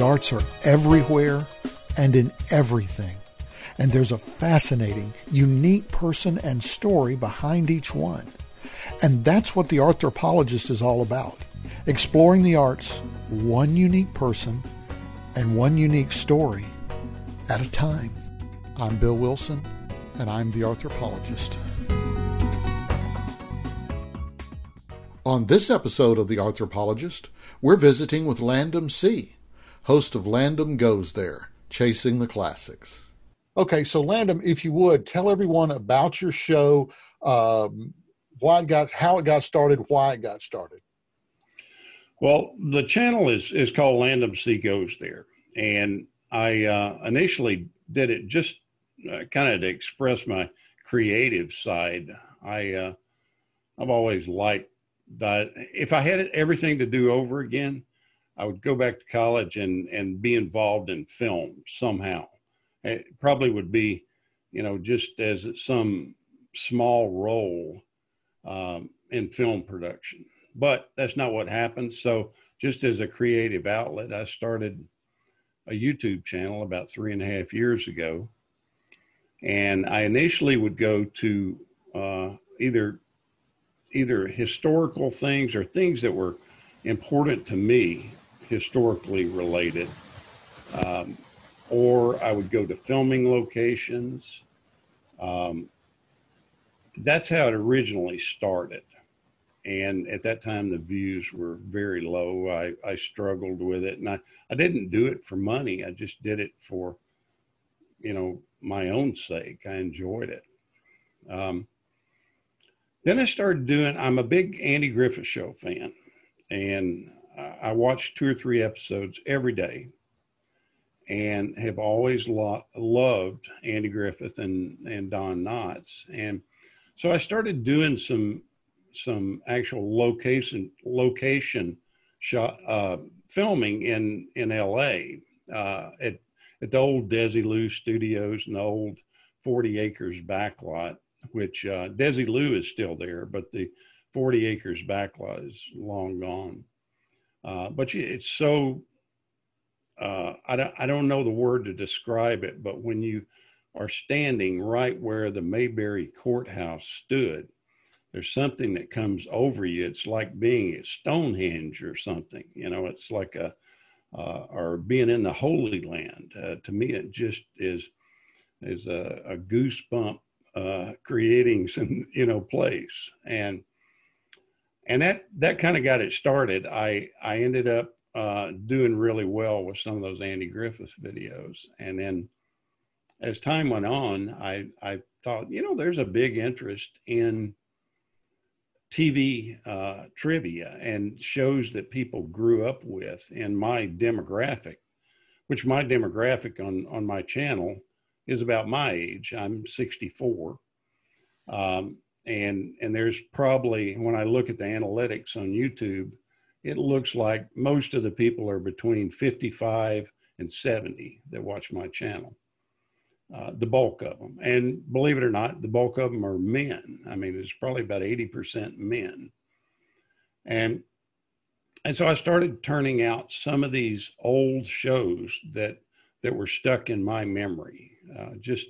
The arts are everywhere and in everything. And there's a fascinating, unique person and story behind each one. And that's what the Arthropologist is all about. Exploring the arts, one unique person and one unique story at a time. I'm Bill Wilson, and I'm the Arthropologist. On this episode of The Arthropologist, we're visiting with Landon C., host of Landon Goes There, Chasing the Classics. Okay, so Landon, if you would, tell everyone about your show, um, why it got, how it got started, why it got started. Well, the channel is is called Landon C Goes There, and I uh, initially did it just uh, kind of to express my creative side. I uh, I've always liked that if I had everything to do over again, I would go back to college and and be involved in film somehow. It probably would be, you know, just as some small role um, in film production. But that's not what happened. So just as a creative outlet, I started a YouTube channel about three and a half years ago. And I initially would go to uh, either either historical things or things that were important to me, historically related, um, or I would go to filming locations. Um, that's how it originally started. And at that time, the views were very low. I, I struggled with it, and I, I didn't do it for money. I just did it for, you know, my own sake. I enjoyed it. Um, then I started doing, I'm a big Andy Griffith Show fan, and I watch two or three episodes every day and have always lo- loved Andy Griffith and, and Don Knotts. And so I started doing some some actual location location shot uh, filming in in LA uh, at at the old Desi Desilu Studios and the old Forty Acres backlot which uh, Desilu is still there, but the 40 acres backlot is long gone. Uh, but it's so, uh, I, don't, I don't know the word to describe it, but when you are standing right where the Mayberry courthouse stood, there's something that comes over you. It's like being at Stonehenge or something, you know, it's like a, uh, or being in the Holy Land. Uh, to me, it just is, is a, a goosebump uh, creating some you know place and and that that kind of got it started i i ended up uh, doing really well with some of those andy griffith videos and then as time went on i i thought you know there's a big interest in tv uh, trivia and shows that people grew up with in my demographic which my demographic on on my channel is about my age. I'm 64. Um, and, and there's probably, when I look at the analytics on YouTube, it looks like most of the people are between 55 and 70 that watch my channel. Uh, the bulk of them. And believe it or not, the bulk of them are men. I mean, it's probably about 80% men. And and so I started turning out some of these old shows that that were stuck in my memory. Uh, just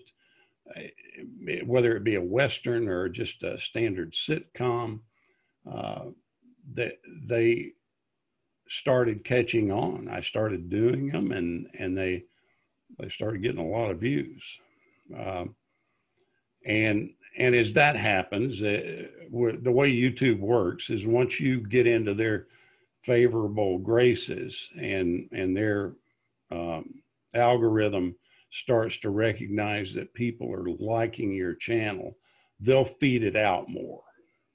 whether it be a western or just a standard sitcom, uh, that they started catching on. I started doing them, and and they they started getting a lot of views. Um, and and as that happens, uh, the way YouTube works is once you get into their favorable graces and and their um, algorithm starts to recognize that people are liking your channel, they'll feed it out more.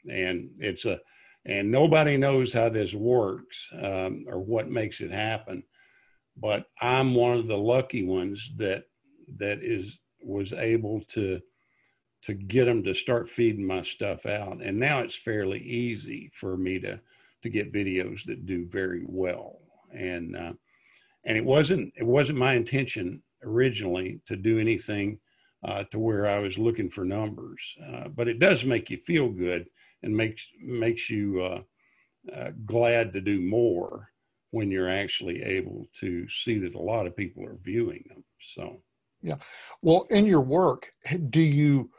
And it's a, and nobody knows how this works um, or what makes it happen. But I'm one of the lucky ones that that is was able to to get them to start feeding my stuff out. And now it's fairly easy for me to to get videos that do very well. And uh, and it wasn't it wasn't my intention originally to do anything uh, to where I was looking for numbers, uh, but it does make you feel good and makes makes you uh, uh glad to do more when you're actually able to see that a lot of people are viewing them. So, yeah. Well, in your work, do you,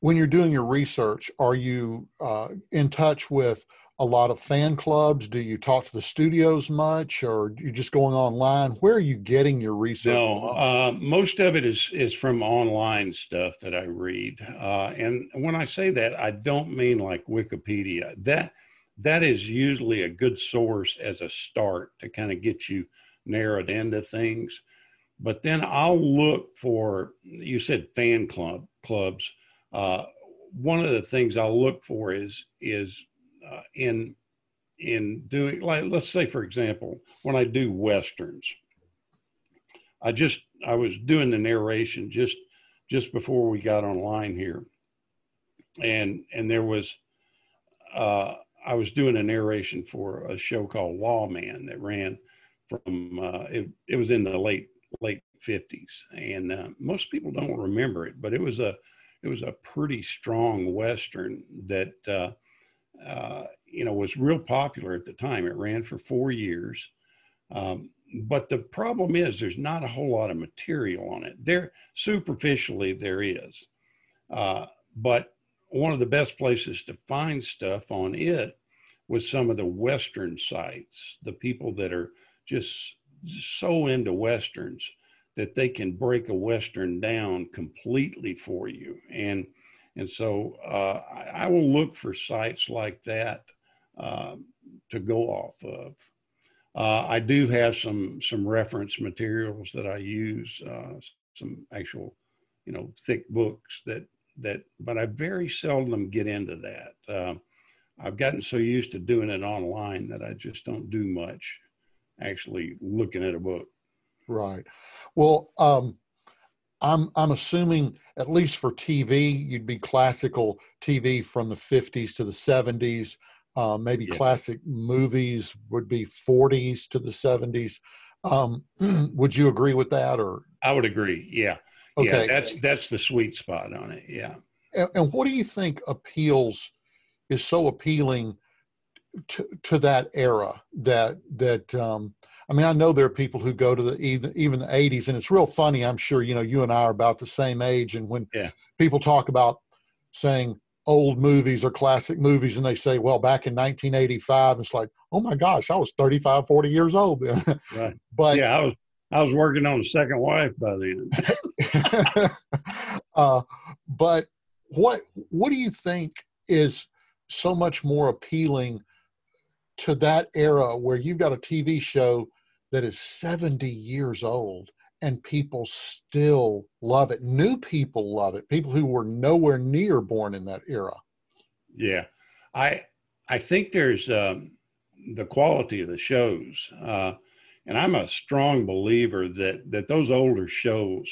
when you're doing your research, are you uh, in touch with a lot of fan clubs? Do you talk to the studios much, or you're just going online? Where are you getting your research? No, uh, most of it is is from online stuff that I read. Uh, and when I say that, I don't mean like Wikipedia. That that is usually a good source as a start to kind of get you narrowed into things. But then I'll look for you said fan club clubs. Uh, one of the things I'll look for is is uh, in in doing like let's say for example when I do westerns, I just I was doing the narration just just before we got online here, and and there was uh, I was doing a narration for a show called Lawman that ran from uh, it, it was in the late late 50s and uh, most people don't remember it but it was a it was a pretty strong western that uh, uh, you know, was real popular at the time. It ran for four years. Um, but the problem is there's not a whole lot of material on it. There, superficially, there is. Uh, but one of the best places to find stuff on it was some of the Western sites, the people that are just so into Westerns that they can break a Western down completely for you. And and so uh, I, I, will look for sites like that uh, to go off of. Uh, I do have some some reference materials that I use, uh, some actual, you know, thick books that that, but I very seldom get into that. Uh, I've gotten so used to doing it online that I just don't do much actually looking at a book. Right. Well, um, I'm I'm assuming at least for TV, you'd be classical TV from the 50s to the 70s. Uh, maybe yeah. classic movies would be 40s to the 70s. Um, would you agree with that, or? I would agree. Yeah. Okay. Yeah, that's that's the sweet spot on it. Yeah. And, and what do you think appeals is so appealing to to that era that that um, I mean, I know there are people who go to the even, even the 80s, and it's real funny. I'm sure you know you and I are about the same age, and when yeah. people talk about saying old movies or classic movies, and they say, "Well, back in 1985," it's like, "Oh my gosh, I was 35, 40 years old then." Right. but yeah, I was I was working on a second wife by then. uh, but what what do you think is so much more appealing to that era where you've got a TV show that is 70 years old and people still love it. New people love it. People who were nowhere near born in that era. Yeah, I I think there's um, the quality of the shows, uh, and I'm a strong believer that that those older shows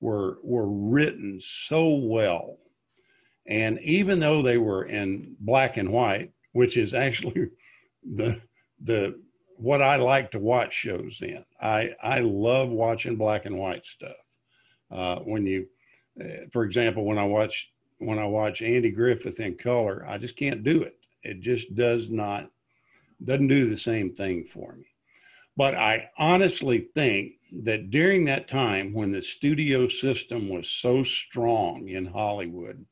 were were written so well, and even though they were in black and white, which is actually the the what I like to watch shows in. I I love watching black and white stuff. Uh, when you, uh, for example, when I watch when I watch Andy Griffith in color, I just can't do it. It just does not doesn't do the same thing for me. But I honestly think that during that time when the studio system was so strong in Hollywood,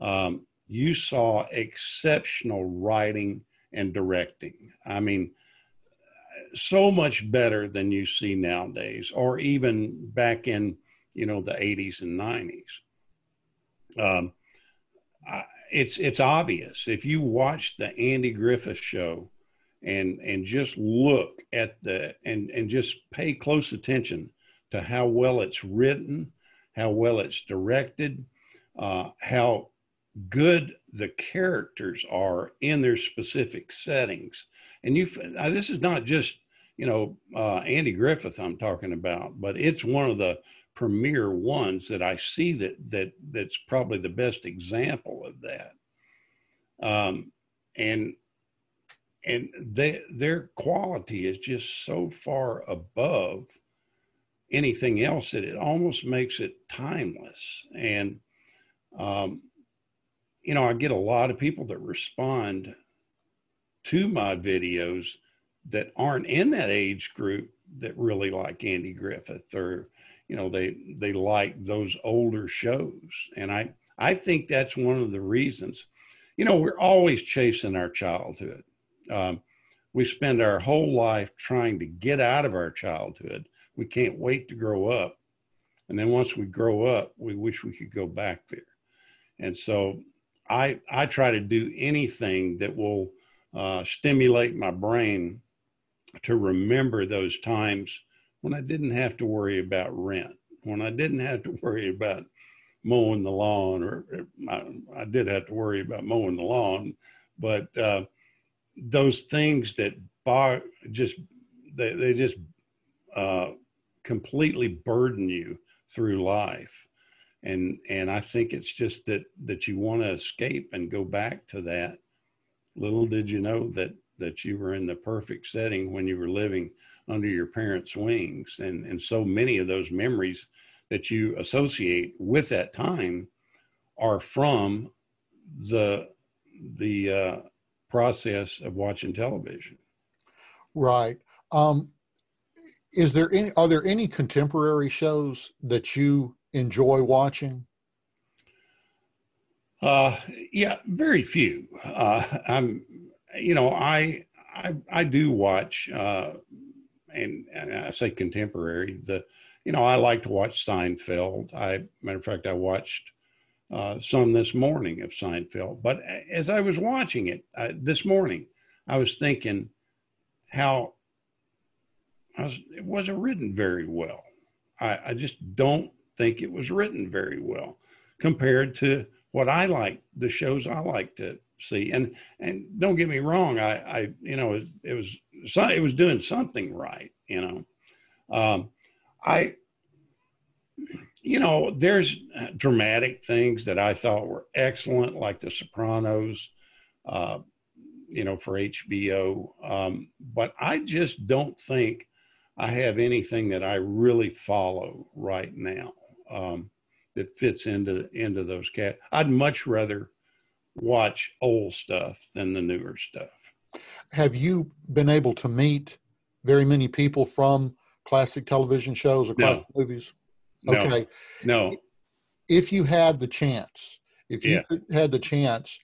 um, you saw exceptional writing and directing. I mean, so much better than you see nowadays, or even back in you know the 80s and 90s. Um, I, it's it's obvious if you watch the Andy Griffith show and and just look at the and and just pay close attention to how well it's written, how well it's directed, uh, how good the characters are in their specific settings. And you, uh, this is not just you know, uh, Andy Griffith I'm talking about, but it's one of the premier ones that I see that that that's probably the best example of that. Um, and and they, their quality is just so far above anything else that it almost makes it timeless. And um, you know, I get a lot of people that respond to my videos that aren't in that age group that really like Andy Griffith or you know they they like those older shows. And I I think that's one of the reasons you know we're always chasing our childhood. Um, we spend our whole life trying to get out of our childhood. We can't wait to grow up. And then once we grow up we wish we could go back there. And so I I try to do anything that will uh, stimulate my brain to remember those times when I didn't have to worry about rent, when I didn't have to worry about mowing the lawn, or I, I did have to worry about mowing the lawn, but uh, those things that bar just they they just uh, completely burden you through life, and and I think it's just that that you want to escape and go back to that. Little did you know that that you were in the perfect setting when you were living under your parents' wings. And, and so many of those memories that you associate with that time are from the, the uh, process of watching television. Right. Um, is there any, are there any contemporary shows that you enjoy watching? Uh, yeah, very few. Uh, I'm you know, I I I do watch, uh, and, and I say contemporary. The you know, I like to watch Seinfeld. I matter of fact, I watched uh, some this morning of Seinfeld. But as I was watching it uh, this morning, I was thinking how was, it wasn't written very well. I, I just don't think it was written very well compared to what I like, the shows I like to see. And and don't get me wrong, I, I you know it, it was it was doing something right. You know, um, I you know there's dramatic things that I thought were excellent, like The Sopranos. Uh, you know, for HBO, um, but I just don't think I have anything that I really follow right now um, that fits into into those cat. I'd much rather watch old stuff than the newer stuff. Have you been able to meet very many people from classic television shows or classic no. movies? Okay. No. no. If you had the chance, if you yeah. had the chance,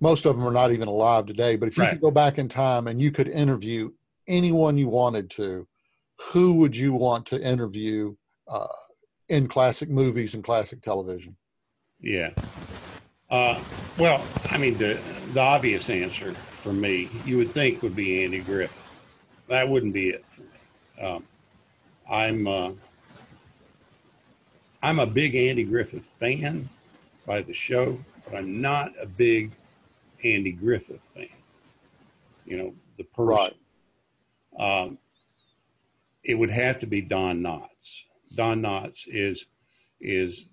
most of them are not even alive today, but if you right. could go back in time and you could interview anyone you wanted to, who would you want to interview uh, in classic movies and classic television? Yeah. Uh, well, I mean, the, the obvious answer for me, you would think, would be Andy Griffith. That wouldn't be it. Um, I'm uh, I'm a big Andy Griffith fan by the show, but I'm not a big Andy Griffith fan. You know, the person. Right. Um, it would have to be Don Knotts. Don Knotts is is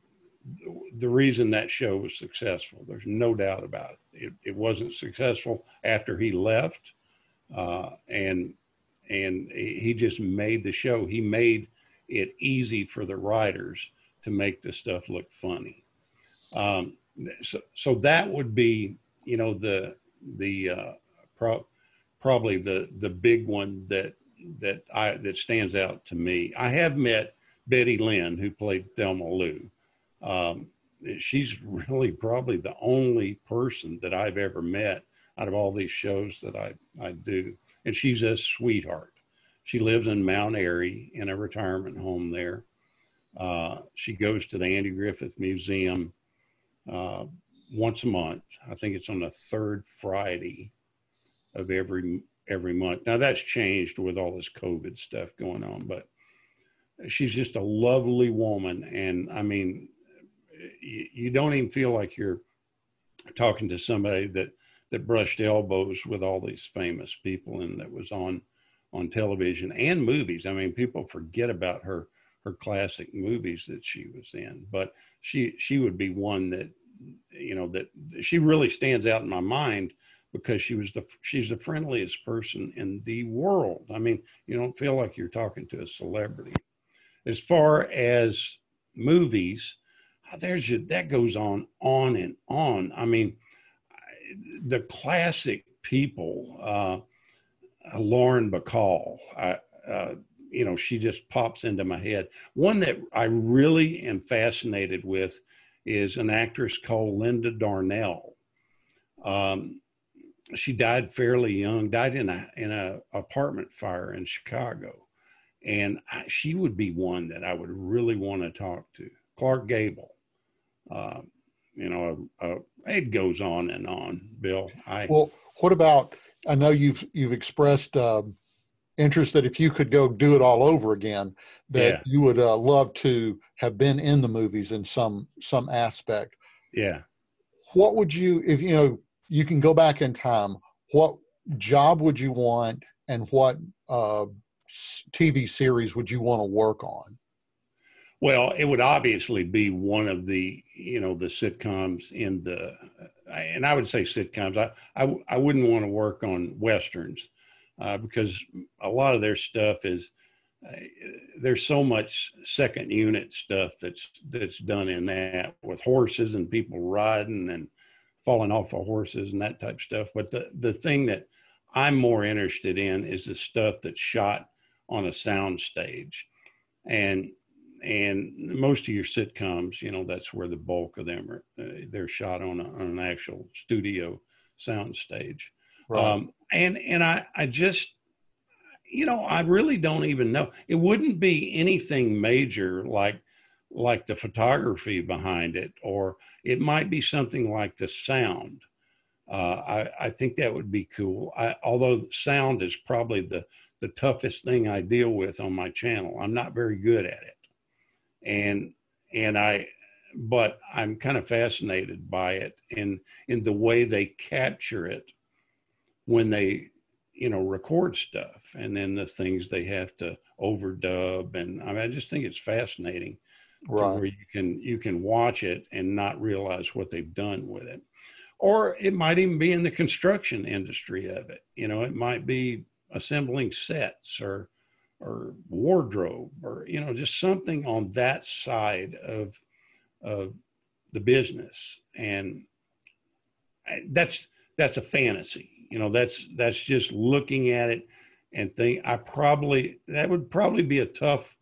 the reason that show was successful. There's no doubt about it. It, it wasn't successful after he left, uh, and and he just made the show. He made it easy for the writers to make the stuff look funny. Um, so, so that would be, you know, the the uh, pro- probably the the big one that that I that stands out to me. I have met Betty Lynn, who played Thelma Lou. Um, she's really probably the only person that I've ever met out of all these shows that I, I do. And she's a sweetheart. She lives in Mount Airy in a retirement home there. Uh, she goes to the Andy Griffith Museum uh, once a month. I think it's on the third Friday of every every month. Now that's changed with all this COVID stuff going on, but she's just a lovely woman. And I mean, you, don't even feel like you're talking to somebody that that brushed elbows with all these famous people and that was on on television and movies. I mean, people forget about her her classic movies that she was in, but she she would be one that you know that she really stands out in my mind because she was the she's the friendliest person in the world. I mean, you don't feel like you're talking to a celebrity. As far as movies, there's a, that goes on on and on. I mean, the classic people, uh, uh, Lauren Bacall. I, uh, you know, she just pops into my head. One that I really am fascinated with is an actress called Linda Darnell. Um, she died fairly young, died in a in a apartment fire in Chicago, and I, she would be one that I would really want to talk to. Clark Gable, uh, you know, uh, it goes on and on. Bill, I well, what about? I know you've you've expressed uh, interest that if you could go do it all over again, that yeah. you would uh, love to have been in the movies in some some aspect. Yeah. What would you, if you know, you can go back in time? What job would you want, and what uh, TV series would you want to work on? Well, it would obviously be one of the you know the sitcoms in the, and I would say sitcoms. I I, I wouldn't want to work on westerns uh, because a lot of their stuff is uh, there's so much second unit stuff that's that's done in that with horses and people riding and falling off of horses and that type of stuff. But the the thing that I'm more interested in is the stuff that's shot on a sound stage, and and most of your sitcoms, you know, that's where the bulk of them are. Uh, they're shot on, a, on an actual studio sound stage. Right. Um, and and I I just you know I really don't even know. It wouldn't be anything major like like the photography behind it, or it might be something like the sound. Uh, I, I think that would be cool. I, although sound is probably the the toughest thing I deal with on my channel. I'm not very good at it, and and I, but I'm kind of fascinated by it in in the way they capture it when they you know record stuff and then the things they have to overdub. And I mean I just think it's fascinating right. where you can you can watch it and not realize what they've done with it. Or it might even be in the construction industry of it. You know it might be assembling sets or or wardrobe or you know just something on that side of of the business. And that's that's a fantasy you know that's that's just looking at it and think i probably that would probably be a tough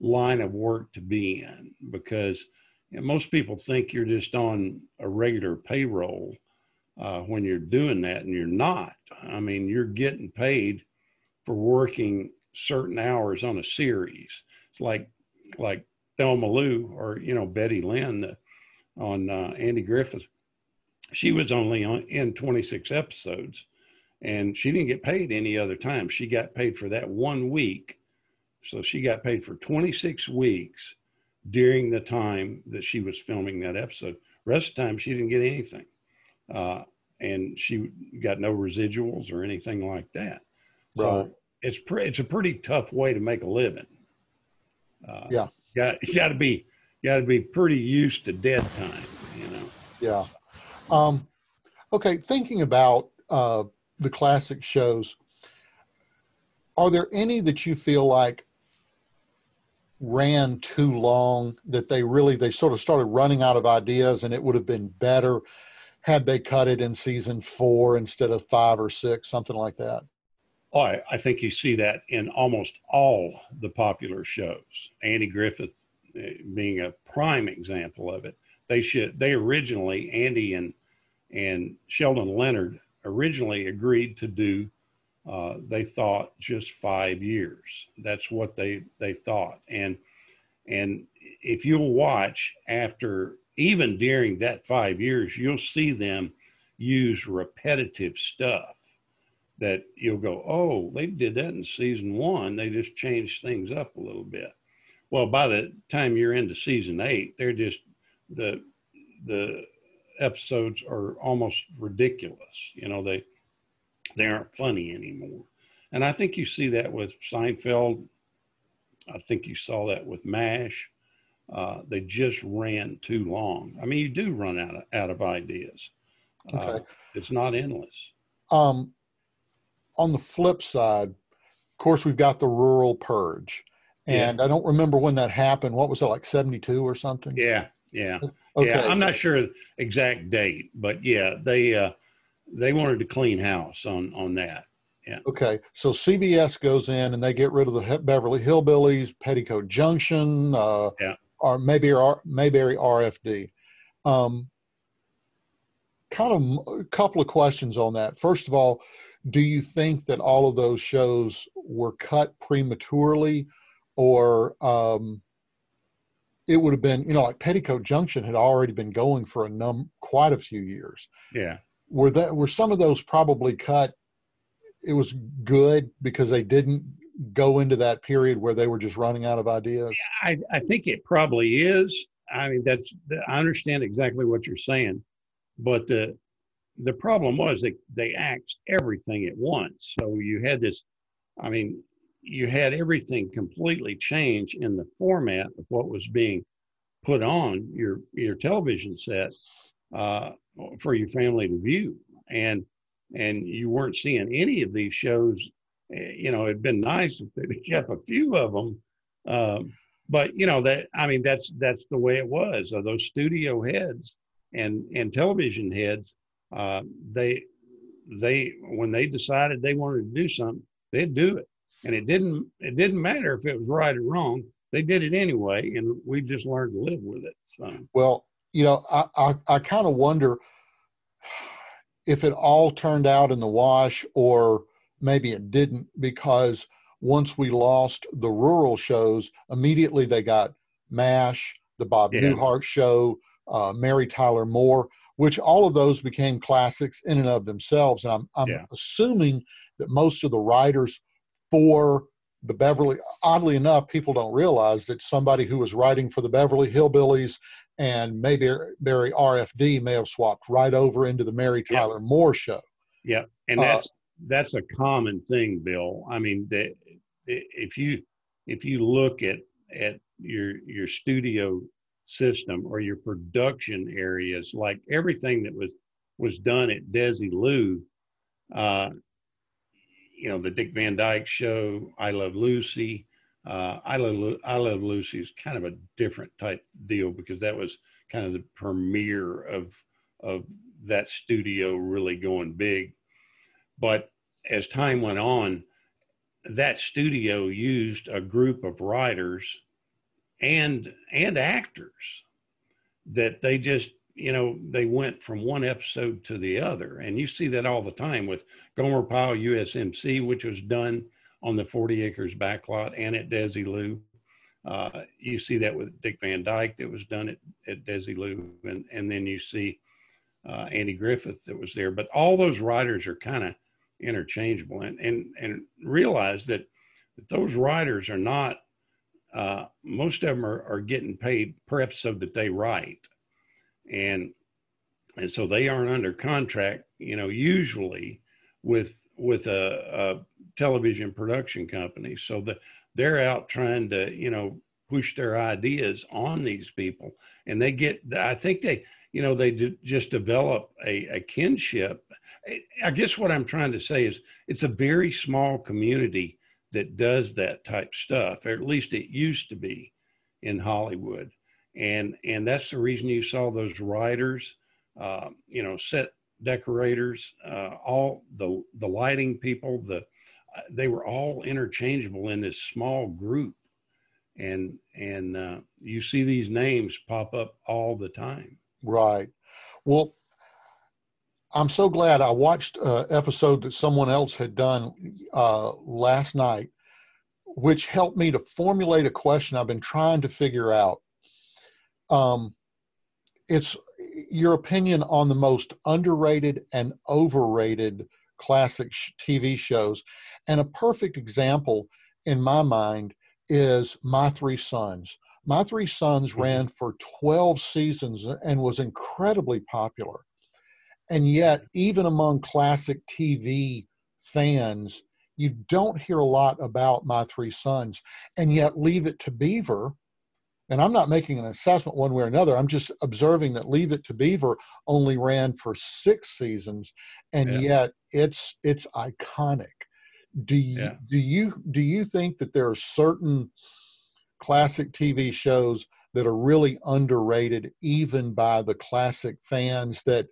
line of work to be in because you know, most people think you're just on a regular payroll uh, when you're doing that and you're not. I mean you're getting paid for working certain hours on a series it's like like thelma lou or you know betty lynn uh, on uh, andy griffith she was only on, in 26 episodes and she didn't get paid any other time. She got paid for that one week. So she got paid for 26 weeks during the time that she was filming that episode. Rest of the time, she didn't get anything. Uh, and she got no residuals or anything like that. Right. So it's pre- it's a pretty tough way to make a living. Uh, yeah, got you got to be got to be pretty used to dead time, you know. Yeah. Um, okay, thinking about uh, the classic shows, are there any that you feel like ran too long that they really they sort of started running out of ideas and it would have been better had they cut it in season four instead of five or six something like that i, I think you see that in almost all the popular shows. Andy griffith eh, being a prime example of it. They should they originally andy and and sheldon leonard originally agreed to do, uh, they thought just five years. That's what they they thought, and and if you'll watch after even during that five years, you'll see them use repetitive stuff that you'll go, oh, they did that in season one. They just changed things up a little bit. Well, by the time you're into season eight, they're just the the episodes are almost ridiculous. You know, they they aren't funny anymore. And I think you see that with Seinfeld. I think you saw that with MASH. Uh, they just ran too long. I mean, you do run out of, out of ideas. Uh, okay. Uh, it's not endless. Um, on the flip side, of course, we've got the rural purge. And yeah. I don't remember when that happened. What was it, like 72 or something? Yeah. Yeah. Okay. Yeah, I'm not sure exact date, but yeah, they uh, they wanted to clean house on on that, yeah. Okay, so CBS goes in and they get rid of the Beverly Hillbillies, Petticoat Junction, uh, yeah. or maybe Mayberry RFD. Um, kind of a couple of questions on that. First of all, do you think that all of those shows were cut prematurely, or um, it would have been, you know, like Petticoat Junction had already been going for a num quite a few years. Yeah. Were that were some of those probably cut? It was good because they didn't go into that period where they were just running out of ideas. Yeah, I, I think it probably is. I mean, that's I understand exactly what you're saying, but the the problem was they they axed everything at once. So you had this. I mean, you had everything completely change in the format of what was being put on your your television set uh, for your family to view, and and you weren't seeing any of these shows. Eh, you know, it'd been nice if they'd kept a few of them, um, but you know that I mean that's that's the way it was. Uh, those studio heads and and television heads, uh, they they when they decided they wanted to do something, they'd do it. And it didn't it didn't matter if it was right or wrong. They did it anyway and we just learned to live with it so. Well you know i i, I kind of wonder if it all turned out in the wash or maybe it didn't because once we lost the rural shows immediately they got mash the bob yeah. newhart show uh, mary tyler moore which all of those became classics in and of themselves and i'm, I'm yeah. assuming that most of the writers for the Beverly. Oddly enough, people don't realize that somebody who was writing for the Beverly Hillbillies and maybe Barry RFD may have swapped right over into the Mary Tyler yeah. Moore show. Yeah, and uh, that's uh, that's a common thing, Bill. I mean, the, if you if you look at at your your studio system or your production areas, like everything that was was done at Desi Desilu, uh, you know, the Dick Van Dyke show, I Love Lucy. Uh, I Love I Love Lucy is kind of a different type deal because that was kind of the premiere of of that studio really going big. But as time went on, that studio used a group of writers and and actors that they just you know, they went from one episode to the other. And you see that all the time with Gomer Pyle USMC, which was done on the 40 acres backlot and at Desilu. Uh, you see that with Dick Van Dyke that was done at, at Desilu. And, and then you see uh, Andy Griffith that was there. But all those writers are kind of interchangeable and, and, and realize that, that those writers are not, uh, most of them are, are getting paid per episode that they write. And and so they aren't under contract you know usually with with a, a television production company. So that they're out trying to you know push their ideas on these people. And they get i think they you know they just develop a, a kinship. I guess what i'm trying to say is it's a very small community that does that type stuff or at least it used to be in hollywood and and that's the reason you saw those writers, uh, you know, set decorators, uh, all the the lighting people, the uh, they were all interchangeable in this small group, and and uh, you see these names pop up all the time. Right. Well, I'm so glad I watched an episode that someone else had done uh, last night, which helped me to formulate a question I've been trying to figure out um, it's your opinion on the most underrated and overrated classic TV shows. And a perfect example in my mind is My Three Sons. My Three Sons mm-hmm. ran for 12 seasons and was incredibly popular. And yet, even among classic TV fans, you don't hear a lot about My Three Sons. And yet, Leave It to Beaver and I'm not making an assessment one way or another. I'm just observing that Leave It to Beaver only ran for six seasons, and yeah. yet it's it's iconic. Do you yeah. do you do you think that there are certain classic TV shows that are really underrated, even by the classic fans, that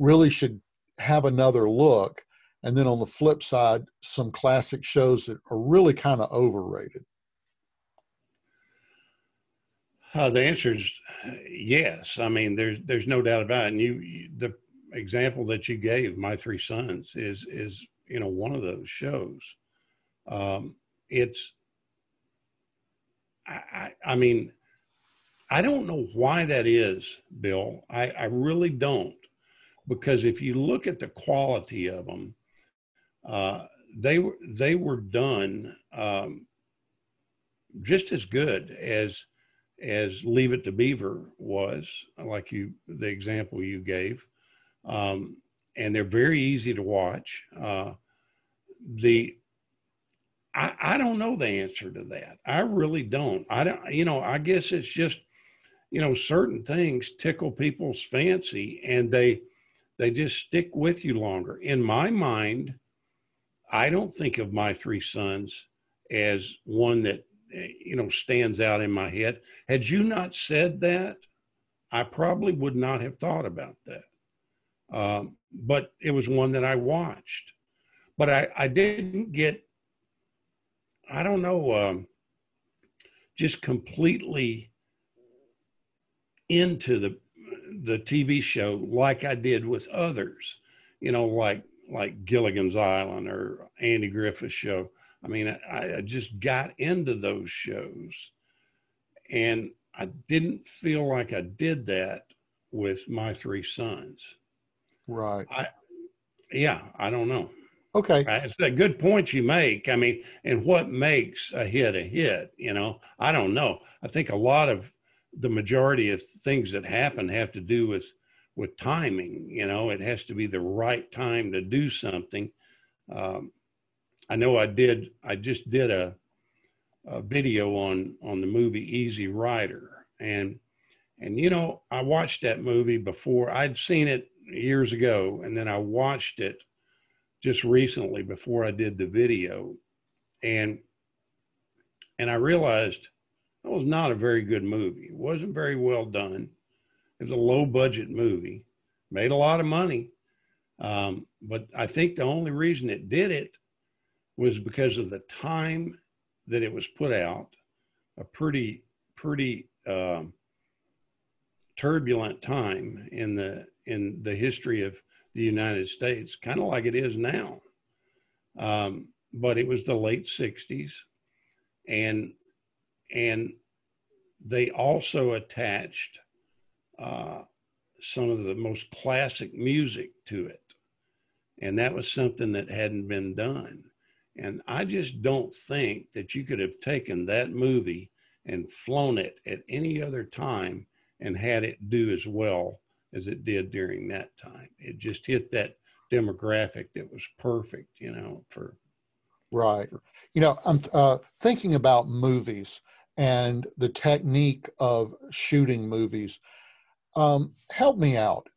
really should have another look and then on the flip side, some classic shows that are really kind of overrated? Uh, the answer is yes. I mean, there's there's no doubt about it. And you, you, the example that you gave, My Three Sons, is is you know one of those shows. Um, it's I, I, I mean I don't know why that is, Bill. I, I really don't, because if you look at the quality of them, uh, they were they were done um, just as good as as Leave It to Beaver was, like you the example you gave, um, and they're very easy to watch. Uh, the I, I don't know the answer to that. I really don't. I don't. You know, I guess it's just you know certain things tickle people's fancy and they they just stick with you longer. In my mind, I don't think of my three sons as one that you know stands out in my head. Had you not said that, I probably would not have thought about that. Um, but it was one that I watched. But I, I didn't get, I don't know, um, just completely into the the TV show like I did with others, you know, like like Gilligan's Island or Andy Griffith show. I mean, I, I just got into those shows, and I didn't feel like I did that with my three sons. Right. I, yeah, I don't know. Okay. It's a good point you make. I mean, and what makes a hit a hit? You know, I don't know. I think a lot of the majority of things that happen have to do with with timing. You know, it has to be the right time to do something. Um, I know I did. I just did a, a video on on the movie Easy Rider, and and you know I watched that movie before. I'd seen it years ago, and then I watched it just recently before I did the video, and and I realized that was not a very good movie. It wasn't very well done. It was a low budget movie, made a lot of money. Um, but I think the only reason it did it was because of the time that it was put out, a pretty, pretty um, turbulent time in the in the history of the United States, kind of like it is now. Um, but it was the late '60s, and and they also attached uh, some of the most classic music to it. And that was something that hadn't been done. And I just don't think that you could have taken that movie and flown it at any other time and had it do as well as it did during that time. It just hit that demographic that was perfect, you know, for. Right. You know, I'm uh, thinking about movies and the technique of shooting movies. Um, help me out.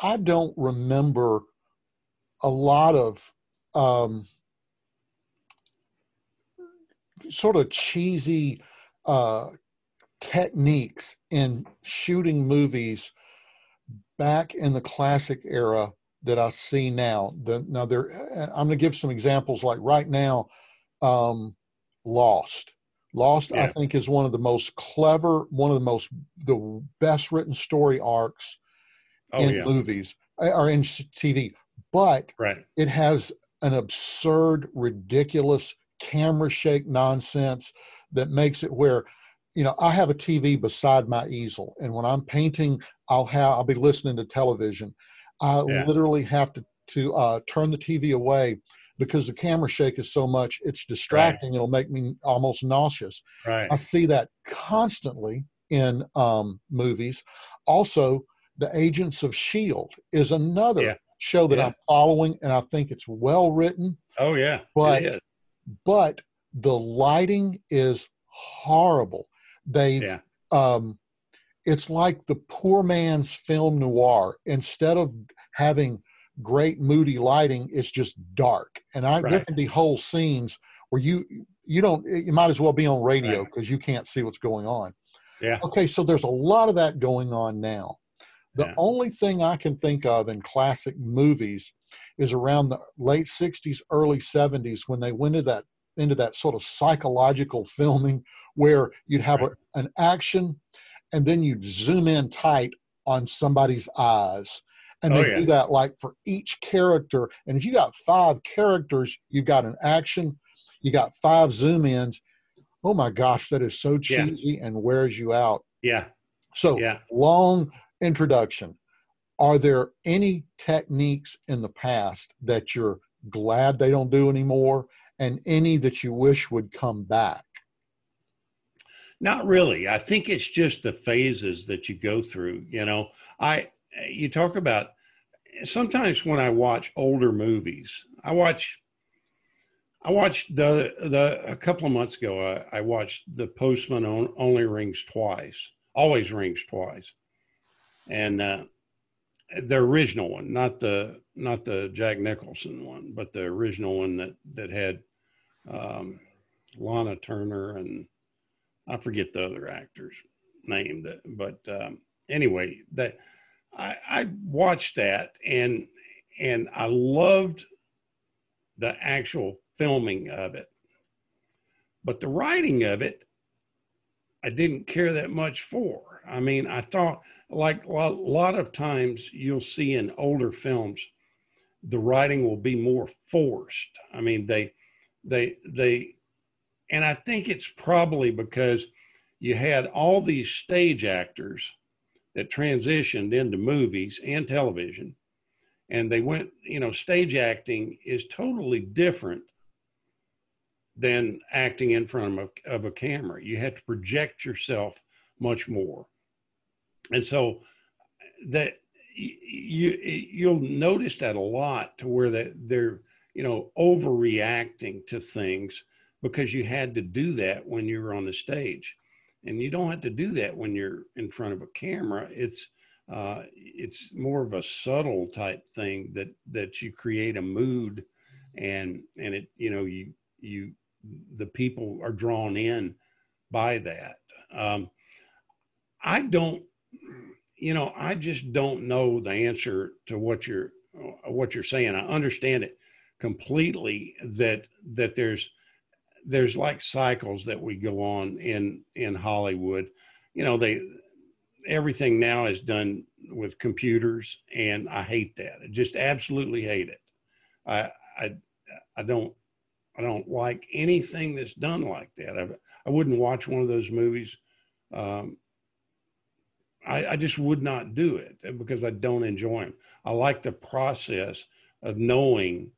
I don't remember a lot of um, sort of cheesy uh, techniques in shooting movies back in the classic era that I see now. The, now, there, I'm going to give some examples. Like right now, um, Lost. Lost, yeah. I think, is one of the most clever, one of the most, the best written story arcs oh, in yeah. movies uh, or in TV. But right. it has an absurd, ridiculous camera shake nonsense that makes it where, you know, I have a TV beside my easel, and when I'm painting, I'll have I'll be listening to television. I yeah. literally have to to uh, turn the TV away because the camera shake is so much it's distracting right. it'll make me almost nauseous right i see that constantly in um, movies also the agents of shield is another yeah. show that yeah. i'm following and i think it's well written oh yeah but but the lighting is horrible they've yeah. um, it's like the poor man's film noir instead of having great moody lighting it's just dark and i right. there can be whole scenes where you you don't you might as well be on radio because right. you can't see what's going on yeah okay so there's a lot of that going on now the yeah. only thing i can think of in classic movies is around the late 60s, early 70s when they went into that into that sort of psychological filming where you'd have right. a, an action and then you'd zoom in tight on somebody's eyes and oh, they oh, yeah. do that like for each character. And if you got five characters you've got an action you got five zoom ins oh my gosh that is so cheesy yeah. and wears you out. Yeah. So yeah. long introduction. Are there any techniques in the past that you're glad they don't do anymore and any that you wish would come back? Not really. I think it's just the phases that you go through you know? I you talk about sometimes when I watch older movies, I watch. I watched the the a couple of months ago. I, I watched The Postman Only Rings Twice, always rings twice, and uh, the original one, not the not the Jack Nicholson one, but the original one that that had um, Lana Turner and I forget the other actor's name. That, but um, anyway, that I, I watched that and and I loved the actual filming of it. But the writing of it, I didn't care that much for. I mean, I thought, like a lot of times you'll see in older films, the writing will be more forced. I mean, they, they, they, and I think it's probably because you had all these stage actors that transitioned into movies and television. And they went, you know, stage acting is totally different than acting in front of a, of a camera. You have to project yourself much more. And so that you you'll notice that a lot to where that they're you know overreacting to things because you had to do that when you were on the stage and you don't have to do that when you're in front of a camera. It's uh, it's more of a subtle type thing that that you create a mood and and it you know you you the people are drawn in by that. Um, i don't you know i just don't know the answer to what you're what you're saying. I understand it completely that that there's there's like cycles that we go on in in Hollywood. You know, they everything now is done with computers, and I hate that. I just absolutely hate it. I I I don't I don't like anything that's done like that. I I wouldn't watch one of those movies. Um, I, I just would not do it because I don't enjoy them. I like the process of knowing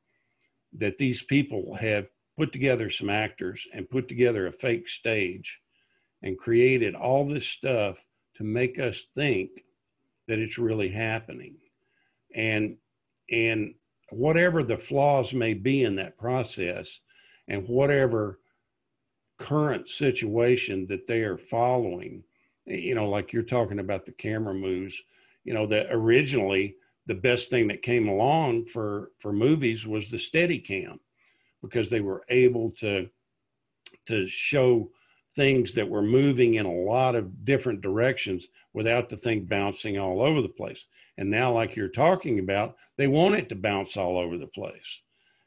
that these people have put together some actors and put together a fake stage and created all this stuff to make us think that it's really happening. And and whatever the flaws may be in that process and whatever current situation that they are following you know like you're talking about the camera moves you know that originally the best thing that came along for for movies was the steady cam because they were able to to show things that were moving in a lot of different directions without the thing bouncing all over the place. And now, like you're talking about, they want it to bounce all over the place.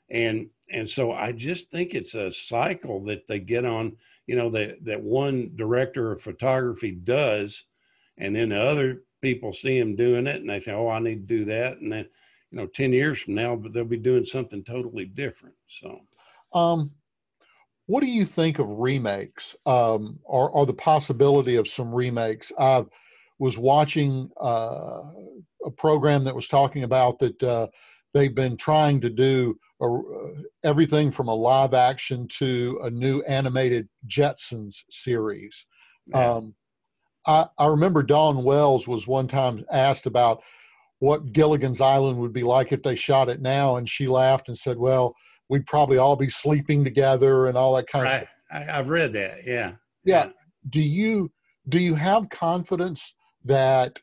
And and so I just think it's a cycle that they get on, you know, that that one director of photography does, and then the other people see him doing it and they think, oh, I need to do that. And then you know, 10 years from now, but they'll be doing something totally different. So, um, what do you think of remakes um, or, or the possibility of some remakes? I was watching uh, a program that was talking about that uh, they've been trying to do a, uh, everything from a live action to a new animated Jetsons series. Yeah. Um, I, I remember Dawn Wells was one time asked about what Gilligan's Island would be like if they shot it now. And she laughed and said, well, we'd probably all be sleeping together and all that kind right. of stuff. I, I've read that. Yeah. Yeah. Do you, do you have confidence that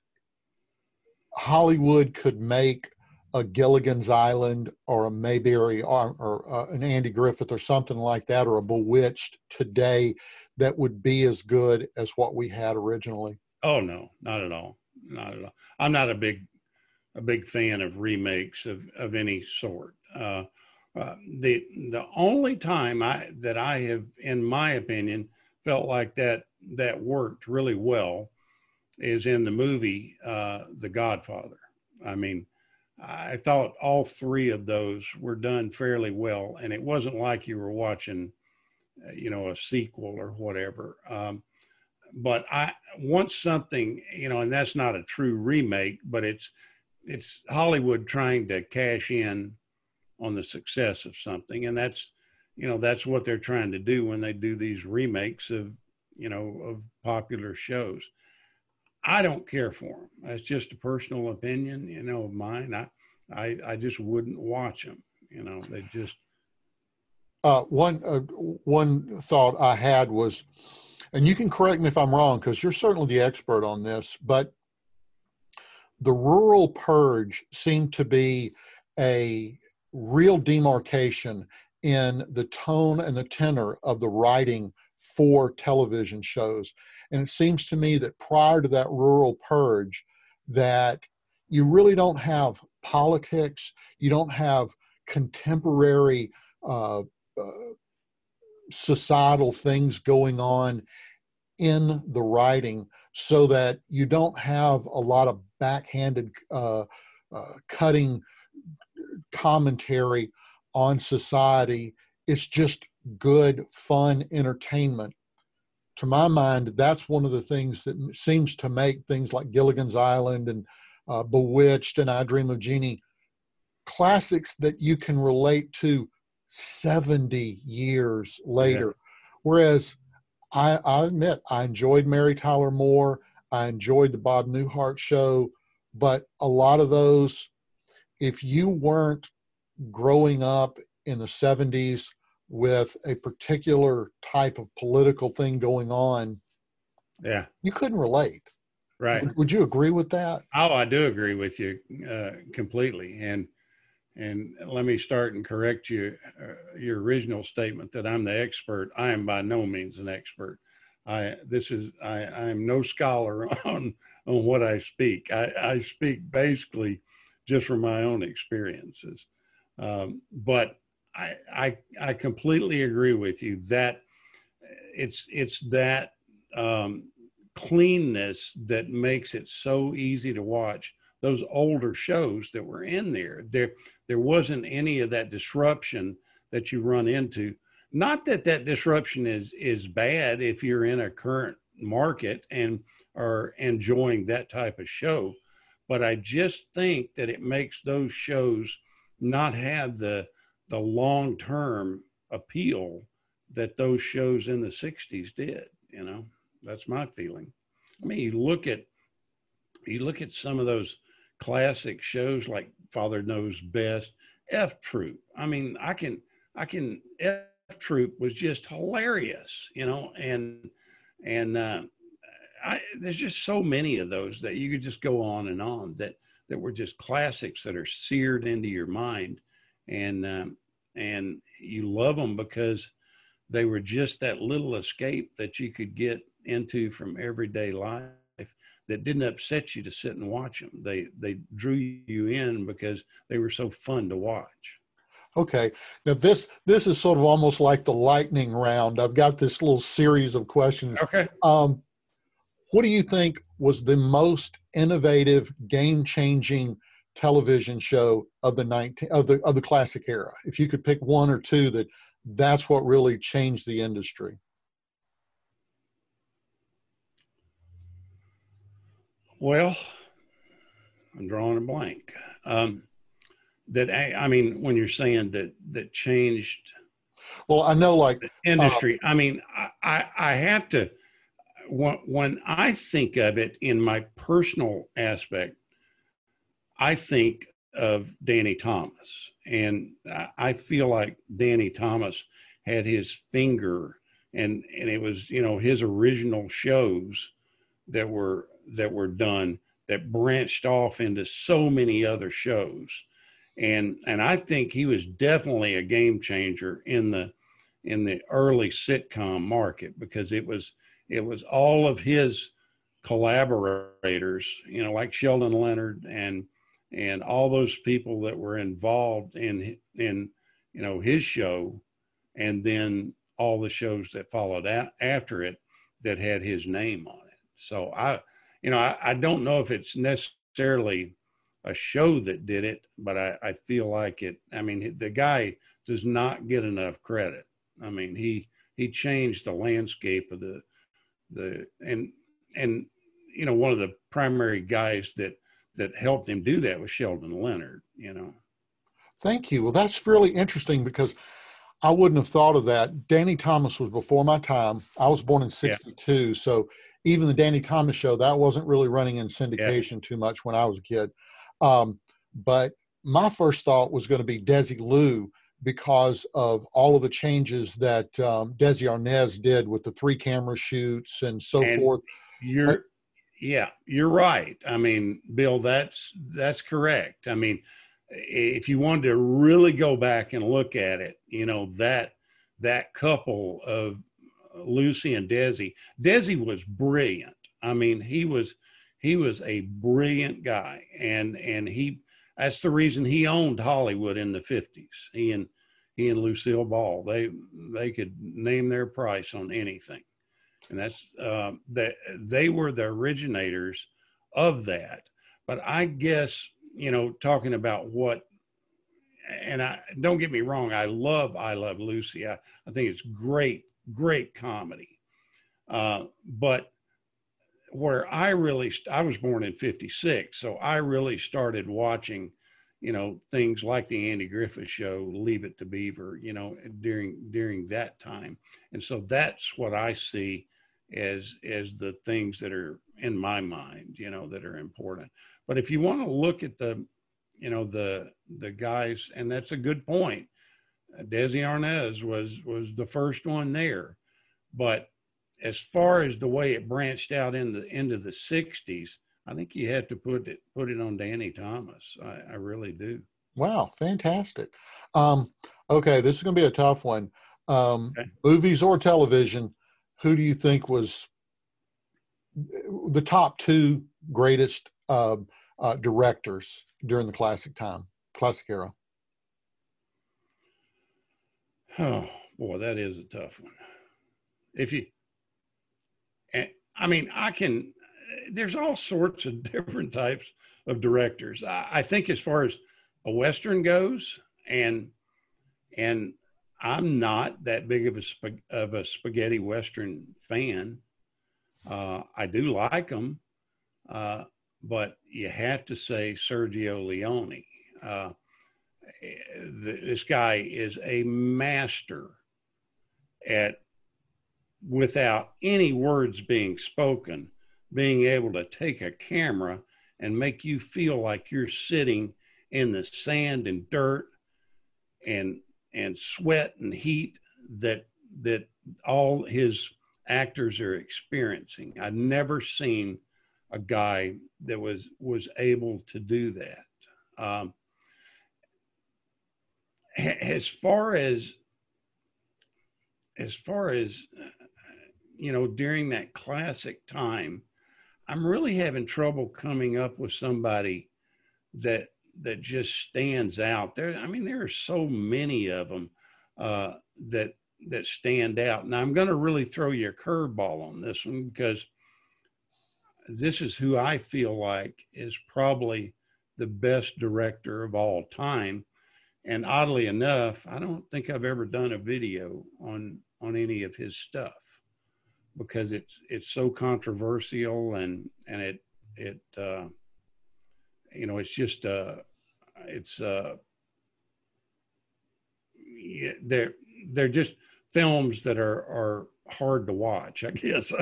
Hollywood could make a Gilligan's Island or a Mayberry or, or uh, an Andy Griffith or something like that, or a Bewitched today that would be as good as what we had originally? Oh no, not at all, not at all. I'm not a big a big fan of remakes of, of any sort. Uh, uh, the the only time I that I have, in my opinion, felt like that that worked really well is in the movie uh, The Godfather. I mean, I thought all three of those were done fairly well, and it wasn't like you were watching, uh, you know, a sequel or whatever. Um, but I once something, you know, and that's not a true remake, but it's it's Hollywood trying to cash in on the success of something, and that's you know that's what they're trying to do when they do these remakes of you know of popular shows. I don't care for them. That's just a personal opinion, you know, of mine. I I I just wouldn't watch them. You know, they just. Uh, one uh, one thought I had was, and you can correct me if I'm wrong because you're certainly the expert on this, but the rural purge seemed to be a real demarcation in the tone and the tenor of the writing for television shows. And it seems to me that prior to that rural purge, that you really don't have politics, you don't have contemporary uh, uh, societal things going on in the writing so that you don't have a lot of backhanded uh, uh, cutting commentary on society. It's just good, fun entertainment. To my mind, that's one of the things that seems to make things like Gilligan's Island and uh, Bewitched and I Dream of Jeannie classics that you can relate to 70 years later. Yeah. Whereas I, I admit I enjoyed Mary Tyler Moore, I enjoyed the Bob Newhart show, but a lot of those, if you weren't growing up in the 70s with a particular type of political thing going on, yeah, you couldn't relate. Right. Would, would you agree with that? Oh, I do agree with you uh, completely. And and let me start and correct you uh, your original statement that I'm the expert. I am by no means an expert. I this is I I am no scholar on on what I speak. I, I speak basically just from my own experiences. Um, but I, I, I completely agree with you that it's it's that um, cleanness that makes it so easy to watch those older shows that were in there. There there wasn't any of that disruption that you run into. Not that that disruption is is bad if you're in a current market and are enjoying that type of show, but I just think that it makes those shows not have the the long term appeal that those shows in the 60s did you know that's my feeling i mean you look at you look at some of those classic shows like father knows best. F troop. I mean i can i can f troop was just hilarious you know and and uh, I, there's just so many of those that you could just go on and on that that were just classics that are seared into your mind, and um, and you love them because they were just that little escape that you could get into from everyday life that didn't upset you to sit and watch them. They they drew you in because they were so fun to watch. Okay. Now this this is sort of almost like the lightning round. I've got this little series of questions. Okay. Um, what do you think was the most innovative, game-changing television show of the 19 of the of the classic era? If you could pick one or two that that's what really changed the industry. Well, I'm drawing a blank. Um, that I, I, mean, when you're saying that that changed. Well, I know, like industry. Uh, I mean, I, I, I have to when I think of it in my personal aspect, I think of Danny Thomas, and I feel like Danny Thomas had his finger, and and it was you know his original shows that were that were done that branched off into so many other shows, and and I think he was definitely a game changer in the in the early sitcom market because it was it was all of his collaborators, you know, like Sheldon Leonard and and all those people that were involved in in you know his show, and then all the shows that followed after it that had his name on it. So I, you know, I, I don't know if it's necessarily a show that did it, but I, I feel like it. I mean, the guy does not get enough credit. I mean, he he changed the landscape of the the and and you know one of the primary guys that that helped him do that was Sheldon Leonard. You know. Thank you. Well, that's really interesting because I wouldn't have thought of that. Danny Thomas was before my time. I was born in '62, yeah. so even the Danny Thomas show that wasn't really running in syndication yeah. too much when I was a kid. Um, but my first thought was going to be Desilu because of all of the changes that um, Desi Arnaz did with the three camera shoots and so and forth. You're, but, yeah, you're right. I mean, Bill, that's that's correct. I mean, if you wanted to really go back and look at it, you know that that couple of Lucy and Desi. Desi was brilliant. I mean, he was he was a brilliant guy, and and he that's the reason he owned Hollywood in the fifties. He and he and Lucille Ball they they could name their price on anything, and that's uh, that they were the originators of that. But I guess you know talking about what and I don't get me wrong, I love I Love Lucy. I, I think it's great, great comedy. Uh, but where I really, I was born in 56, so I really started watching, you know, things like the Andy Griffith show, Leave It to Beaver, you know, during, during that time. And so that's what I see as, as the things that are in my mind, you know, that are important. But if you want to look at the, you know, the, the guys, and that's a good point. Desi Arnaz was, was the first one there, but as far as the way it branched out in the into the 60s i think you had to put it put it on danny thomas. I, I really do. Wow fantastic. Um, okay this is going to be a tough one. Um, okay. movies or television who do you think was the top two greatest uh, uh, directors during the classic time classic era oh boy that is a tough one if you I mean, I can, there's all sorts of different types of directors. I, I think as far as a Western goes, and, and I'm not that big of a, of a spaghetti Western fan. Uh, I do like them, uh, but you have to say Sergio Leone. Uh, this guy is a master at without any words being spoken, being able to take a camera and make you feel like you're sitting in the sand and dirt and and sweat and heat that that all his actors are experiencing. I've never seen a guy that was was able to do that. Um, as far as as far as you know, during that classic time, I'm really having trouble coming up with somebody that that just stands out. There, I mean, there are so many of them uh, that that stand out. now I'm going to really throw you a curveball on this one because this is who I feel like is probably the best director of all time. And oddly enough, I don't think I've ever done a video on on any of his stuff because it's it's so controversial and and it it uh, you know it's just uh it's uh they're they're just films that are are hard to watch i guess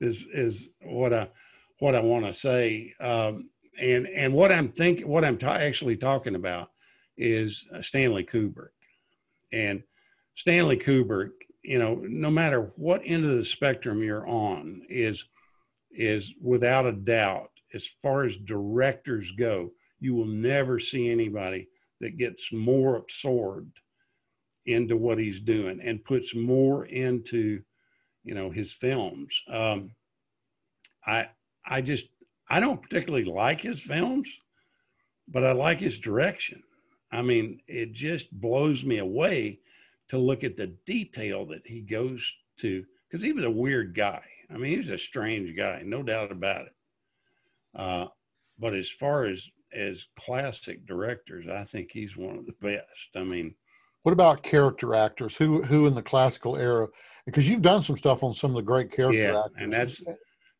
is is what i what i want to say. Um and and what i'm thinking what i'm actually talking about is stanley kubrick and stanley kubrick you know, no matter what end of the spectrum you're on, is is without a doubt, as far as directors go, you will never see anybody that gets more absorbed into what he's doing and puts more into, you know, his films. Um, I I just I don't particularly like his films, but I like his direction. I mean, it just blows me away to look at the detail that he goes to because he was a weird guy. I mean, he was a strange guy, no doubt about it. Uh, but as far as as classic directors, I think he's one of the best. I mean, what about character actors? Who who in the classical era? Because you've done some stuff on some of the great character yeah, actors. and that's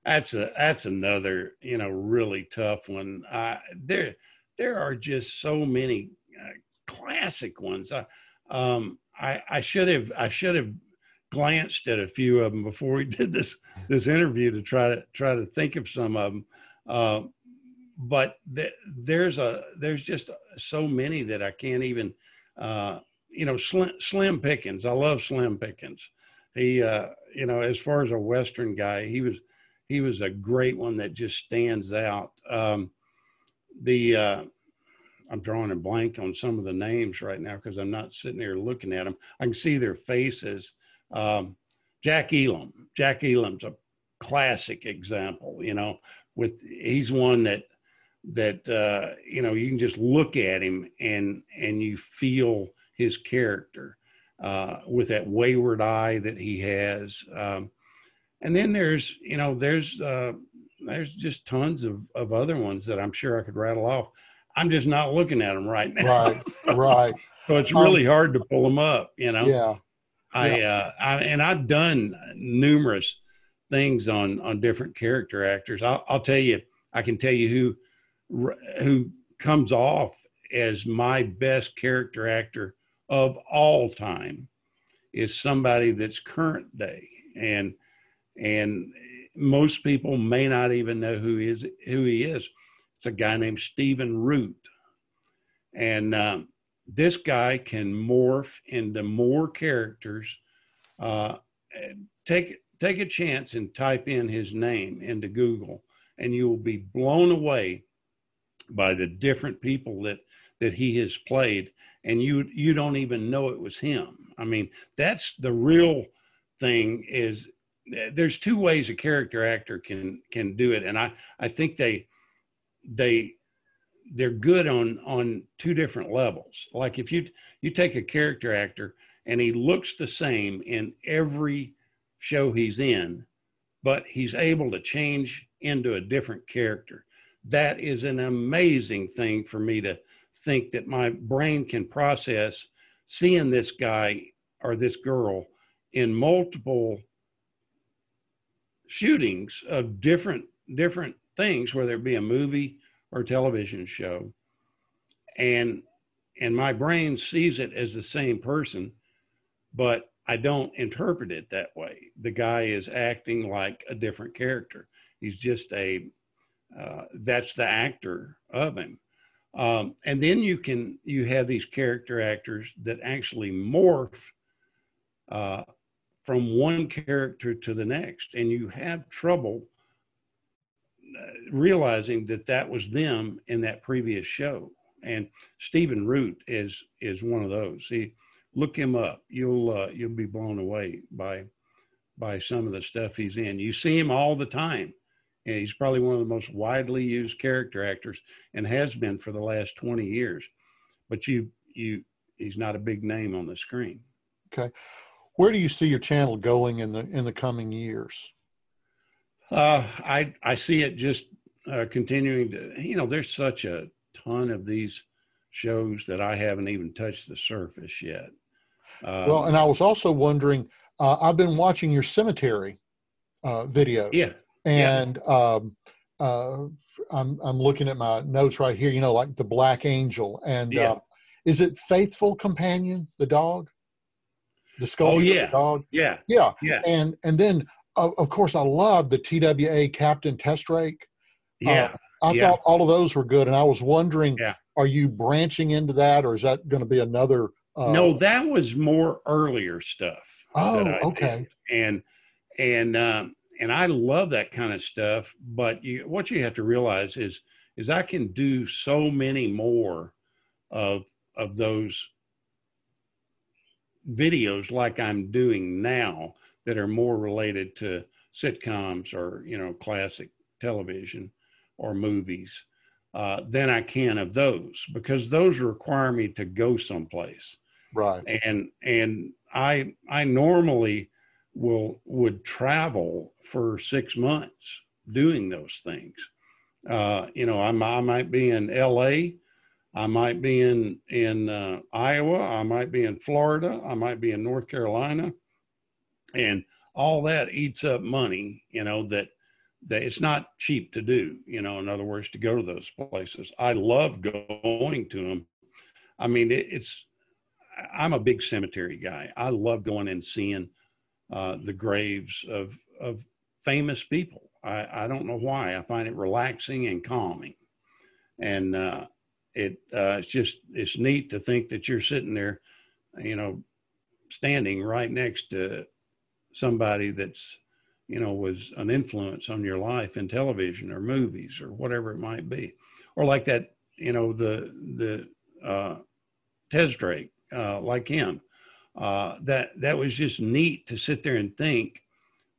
that's a that's another you know really tough one. I there there are just so many classic ones. I, um, I I should have I should have glanced at a few of them before we did this this interview to try to try to think of some of them. Uh, but th- there's a there's just so many that I can't even uh, you know Slim, Slim Pickens. I love Slim Pickens. He uh, you know as far as a Western guy, he was he was a great one that just stands out. Um, the uh, I'm drawing a blank on some of the names right now because I'm not sitting there looking at them. I can see their faces. Um, Jack Elam. Jack Elam's a classic example. You know, with he's one that that uh, you know you can just look at him and and you feel his character uh, with that wayward eye that he has. Um, and then there's you know there's uh, there's just tons of, of other ones that I'm sure I could rattle off. I'm just not looking at them right now. Right, right. so it's really um, hard to pull them up. You know. Yeah. I, yeah. Uh, I and I've done numerous things on on different character actors. I'll, I'll tell you. I can tell you who who comes off as my best character actor of all time is somebody that's current day and and most people may not even know who is who he is it's a guy named stephen root. And um, this guy can morph into more characters uh, take take a chance and type in his name into google and you will be blown away by the different people that that he has played and you you don't even know it was him. I mean that's the real thing is there's two ways a character actor can can do it and i i think they they they're good on on two different levels. Like if you you take a character actor and he looks the same in every show he's in but he's able to change into a different character. That is an amazing thing for me to think that my brain can process seeing this guy or this girl in multiple shootings of different different things whether it be a movie or television show and and my brain sees it as the same person but i don't interpret it that way the guy is acting like a different character he's just a uh, that's the actor of him. Um, and then you can you have these character actors that actually morph uh, from one character to the next, and you have trouble realizing that that was them in that previous show. And Stephen Root is is one of those. See, look him up. You'll uh, you'll be blown away by by some of the stuff he's in. You see him all the time and he's probably one of the most widely used character actors and has been for the last 20 years. But you, you, he's not a big name on the screen. Okay. Where do you see your channel going in the, in the coming years? Uh, I, I see it just uh, continuing to, you know, there's such a ton of these shows that I haven't even touched the surface yet. Um, well, and I was also wondering, uh, I've been watching your cemetery uh, videos. Yeah and yeah. um, uh, I'm I'm looking at my notes right here. You know, like the Black Angel, and yeah. uh, is it Faithful Companion, the dog? The sculpture, oh, yeah. the dog. Yeah, yeah, yeah. And and then of, of course I love the TWA Captain Testrake. Yeah, uh, I yeah. thought all of those were good, and I was wondering, yeah. are you branching into that, or is that going to be another? Uh, no, that was more earlier stuff. Oh, okay. Did. And and um, and I love that kind of stuff. But you, what you have to realize is, is I can do so many more of of those videos like I'm doing now that are more related to sitcoms or you know classic television or movies. uh, than I can of those because those require me to go someplace. Right. And and I I normally will would travel for six months doing those things. Uh, you know, I, I might be in L.A. I might be in in uh, Iowa. I might be in Florida. I might be in North Carolina, and all that eats up money. You know that that it's not cheap to do. You know, in other words, to go to those places. I love going to them. I mean, it, it's. I'm a big cemetery guy. I love going and seeing uh, the graves of of famous people. I, I don't know why. I find it relaxing and calming, and uh, it uh, it's just it's neat to think that you're sitting there, you know, standing right next to somebody that's you know was an influence on your life in television or movies or whatever it might be, or like that you know the the uh, Testrake uh, like him. Uh, that that was just neat to sit there and think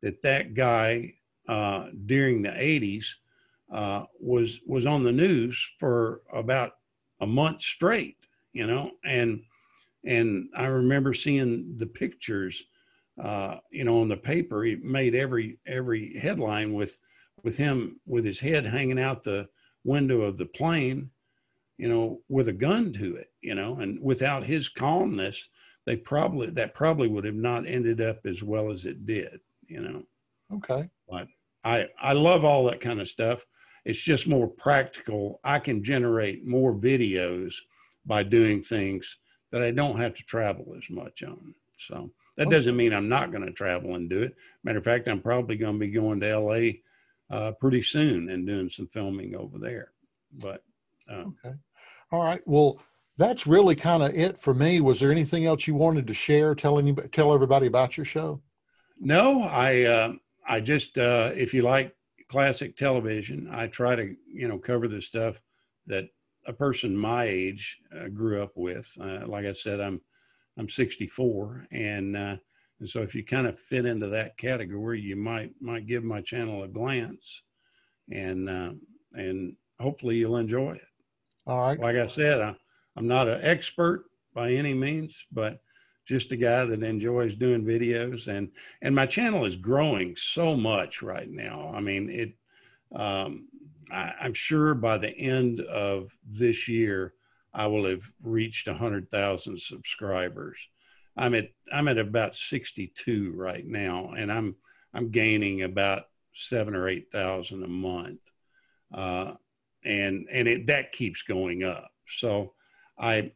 that that guy uh, during the 80s uh, was was on the news for about a month straight, you know, and and I remember seeing the pictures, uh, you know, on the paper. He made every every headline with with him with his head hanging out the window of the plane, you know, with a gun to it, you know, and without his calmness, they probably that probably would have not ended up as well as it did, you know. Okay. But I I love all that kind of stuff. It's just more practical. I can generate more videos by doing things that I don't have to travel as much on. So that doesn't mean I'm not going to travel and do it. Matter of fact, I'm probably going to be going to LA uh, pretty soon and doing some filming over there. But um, okay, all right. Well, that's really kind of it for me. Was there anything else you wanted to share? Tell anybody, tell everybody about your show. No, I uh, I just uh, if you like classic television. I try to, you know, cover the stuff that a person my age uh, grew up with. Uh, like I said, I'm I'm 64, and uh, and so if you kind of fit into that category, you might might give my channel a glance, and uh, and hopefully you'll enjoy it. All right. Like I said, I, I'm not an expert by any means, but just a guy that enjoys doing videos and and my channel is growing so much right now i mean it um, I, i'm sure by the end of this year i will have reached 100000 subscribers. I'm at i'm at about 62 right now and i'm i'm gaining about seven or eight thousand a month. Uh, and and it that keeps going up. So i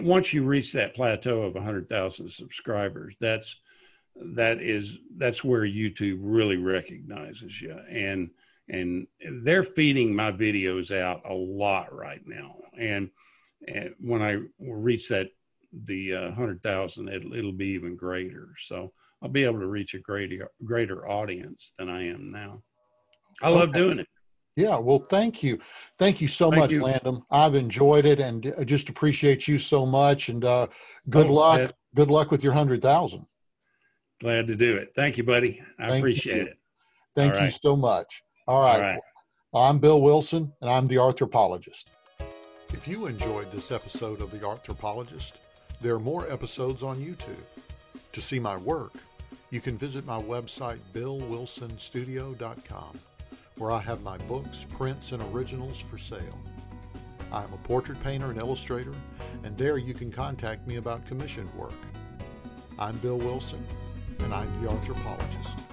once you reach that plateau of 100,000 subscribers, that's that is that's where YouTube really recognizes you, and and they're feeding my videos out a lot right now. And, and when I reach that the uh, 100,000, it'll, it'll be even greater. So I'll be able to reach a greater greater audience than I am now. I love okay. doing it. Yeah, well, thank you. Thank you so thank much, you. Landon. I've enjoyed it and I just appreciate you so much. And uh, good oh, luck. Man. Good luck with your 100,000. Glad to do it. Thank you, buddy. I thank appreciate you. it. Thank All you right. so much. All right. All right. I'm Bill Wilson, and I'm the Arthropologist. If you enjoyed this episode of The Arthropologist, there are more episodes on YouTube. To see my work, you can visit my website, billwilsonstudio.com where I have my books, prints, and originals for sale. I am a portrait painter and illustrator, and there you can contact me about commissioned work. I'm Bill Wilson, and I'm the Arthropologist.